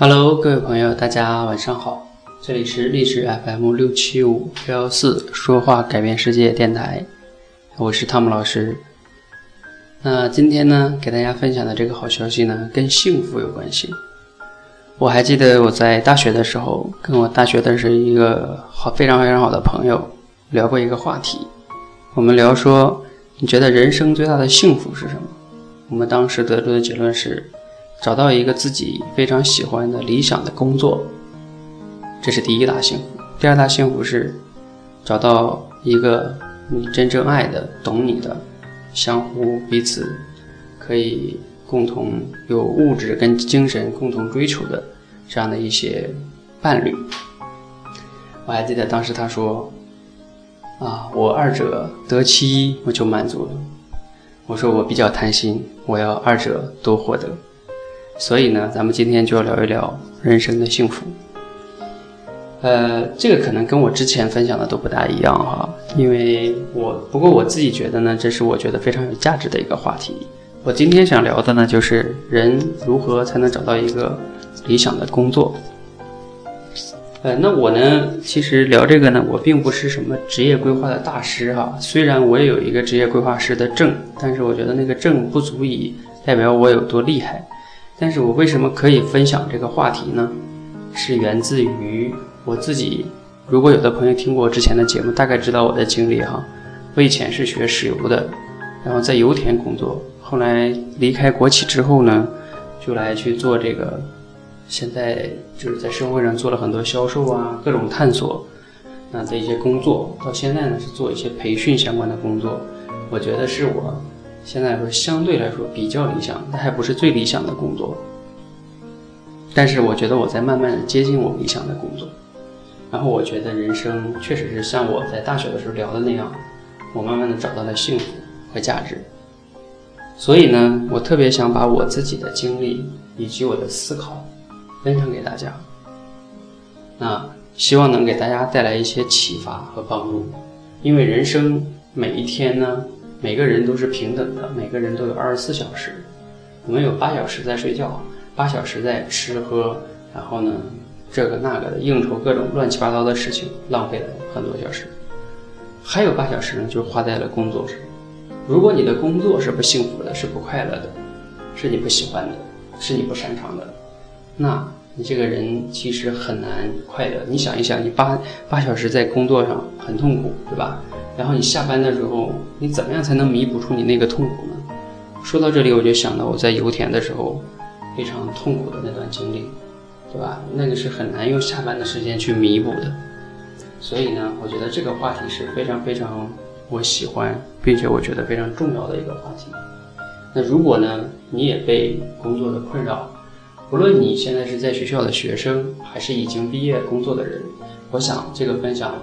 Hello，各位朋友，大家晚上好，这里是励志 FM 六七五幺幺四说话改变世界电台，我是汤姆老师。那今天呢，给大家分享的这个好消息呢，跟幸福有关系。我还记得我在大学的时候，跟我大学的是一个好非常非常好的朋友聊过一个话题，我们聊说，你觉得人生最大的幸福是什么？我们当时得出的结论是。找到一个自己非常喜欢的理想的工作，这是第一大幸福。第二大幸福是找到一个你真正爱的、懂你的、相互彼此可以共同有物质跟精神共同追求的这样的一些伴侣。我还记得当时他说：“啊，我二者得其一，我就满足了。”我说：“我比较贪心，我要二者都获得。”所以呢，咱们今天就要聊一聊人生的幸福。呃，这个可能跟我之前分享的都不大一样哈，因为我不过我自己觉得呢，这是我觉得非常有价值的一个话题。我今天想聊的呢，就是人如何才能找到一个理想的工作。呃，那我呢，其实聊这个呢，我并不是什么职业规划的大师哈，虽然我也有一个职业规划师的证，但是我觉得那个证不足以代表我有多厉害。但是我为什么可以分享这个话题呢？是源自于我自己。如果有的朋友听过之前的节目，大概知道我的经历哈。我以前是学石油的，然后在油田工作，后来离开国企之后呢，就来去做这个。现在就是在社会上做了很多销售啊，各种探索那的一些工作。到现在呢，是做一些培训相关的工作。我觉得是我。现在来说，相对来说比较理想，但还不是最理想的工作。但是我觉得我在慢慢的接近我理想的工作。然后我觉得人生确实是像我在大学的时候聊的那样，我慢慢的找到了幸福和价值。所以呢，我特别想把我自己的经历以及我的思考分享给大家。那希望能给大家带来一些启发和帮助。因为人生每一天呢。每个人都是平等的，每个人都有二十四小时，我们有八小时在睡觉，八小时在吃喝，然后呢，这个那个的应酬各种乱七八糟的事情，浪费了很多小时，还有八小时呢，就花在了工作上。如果你的工作是不幸福的，是不快乐的，是你不喜欢的，是你不擅长的，那你这个人其实很难快乐。你想一想，你八八小时在工作上很痛苦，对吧？然后你下班的时候，你怎么样才能弥补出你那个痛苦呢？说到这里，我就想到我在油田的时候非常痛苦的那段经历，对吧？那个是很难用下班的时间去弥补的。所以呢，我觉得这个话题是非常非常我喜欢，并且我觉得非常重要的一个话题。那如果呢，你也被工作的困扰，不论你现在是在学校的学生，还是已经毕业工作的人，我想这个分享。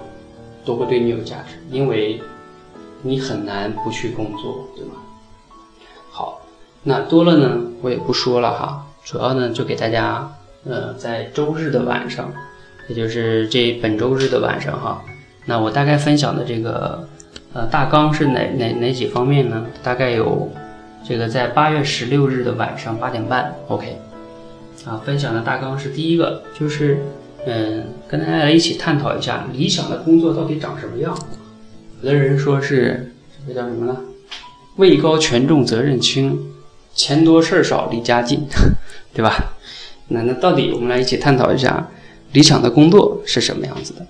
都会对你有价值，因为你很难不去工作，对吗？好，那多了呢，我也不说了哈。主要呢，就给大家，呃，在周日的晚上，也就是这本周日的晚上哈。那我大概分享的这个，呃，大纲是哪哪哪几方面呢？大概有这个在八月十六日的晚上八点半，OK。啊，分享的大纲是第一个就是。嗯，跟大家来一起探讨一下理想的工作到底长什么样。有的人说是这个叫什么呢？位高权重责任轻，钱多事儿少离家近，对吧？那那到底我们来一起探讨一下理想的工作是什么样子的。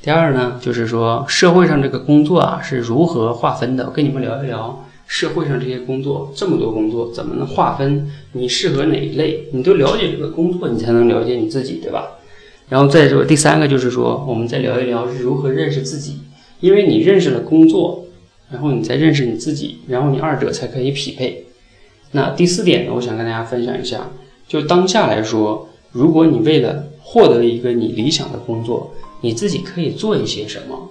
第二呢，就是说社会上这个工作啊是如何划分的？我跟你们聊一聊社会上这些工作，这么多工作怎么能划分？你适合哪一类？你都了解这个工作，你才能了解你自己，对吧？然后再说第三个就是说，我们再聊一聊如何认识自己，因为你认识了工作，然后你再认识你自己，然后你二者才可以匹配。那第四点呢，我想跟大家分享一下，就当下来说，如果你为了获得一个你理想的工作，你自己可以做一些什么？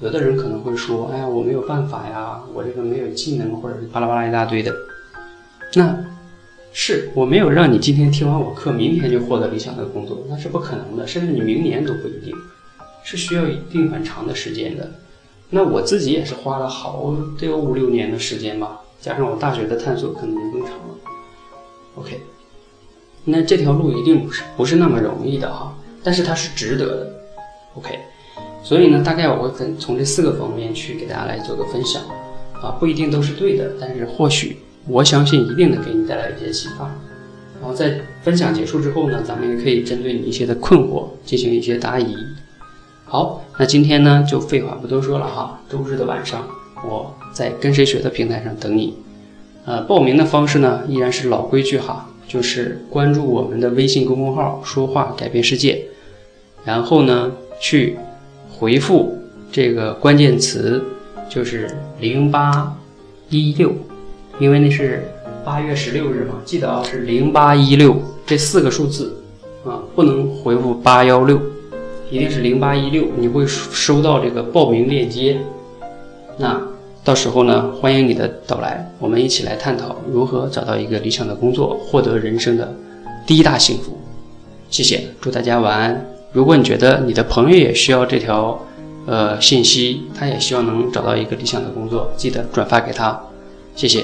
有的人可能会说，哎呀，我没有办法呀，我这个没有技能，或者是巴拉巴拉一大堆的。那。是我没有让你今天听完我课，明天就获得理想的工作，那是不可能的，甚至你明年都不一定，是需要一定很长的时间的。那我自己也是花了好得有五六年的时间吧，加上我大学的探索，可能就更长了。OK，那这条路一定不是不是那么容易的哈，但是它是值得的。OK，所以呢，大概我会分从这四个方面去给大家来做个分享啊，不一定都是对的，但是或许我相信一定能给你带来一些启发。然后在分享结束之后呢，咱们也可以针对你一些的困惑进行一些答疑。好，那今天呢就废话不多说了哈，周日的晚上我在跟谁学的平台上等你。呃，报名的方式呢依然是老规矩哈，就是关注我们的微信公众号“说话改变世界”，然后呢去回复这个关键词，就是零八一六，因为那是八月十六日嘛，记得啊是零八一六这四个数字啊，不能回复八幺六，一定是零八一六，你会收到这个报名链接。那。到时候呢，欢迎你的到来，我们一起来探讨如何找到一个理想的工作，获得人生的第一大幸福。谢谢，祝大家晚安。如果你觉得你的朋友也需要这条呃信息，他也希望能找到一个理想的工作，记得转发给他。谢谢。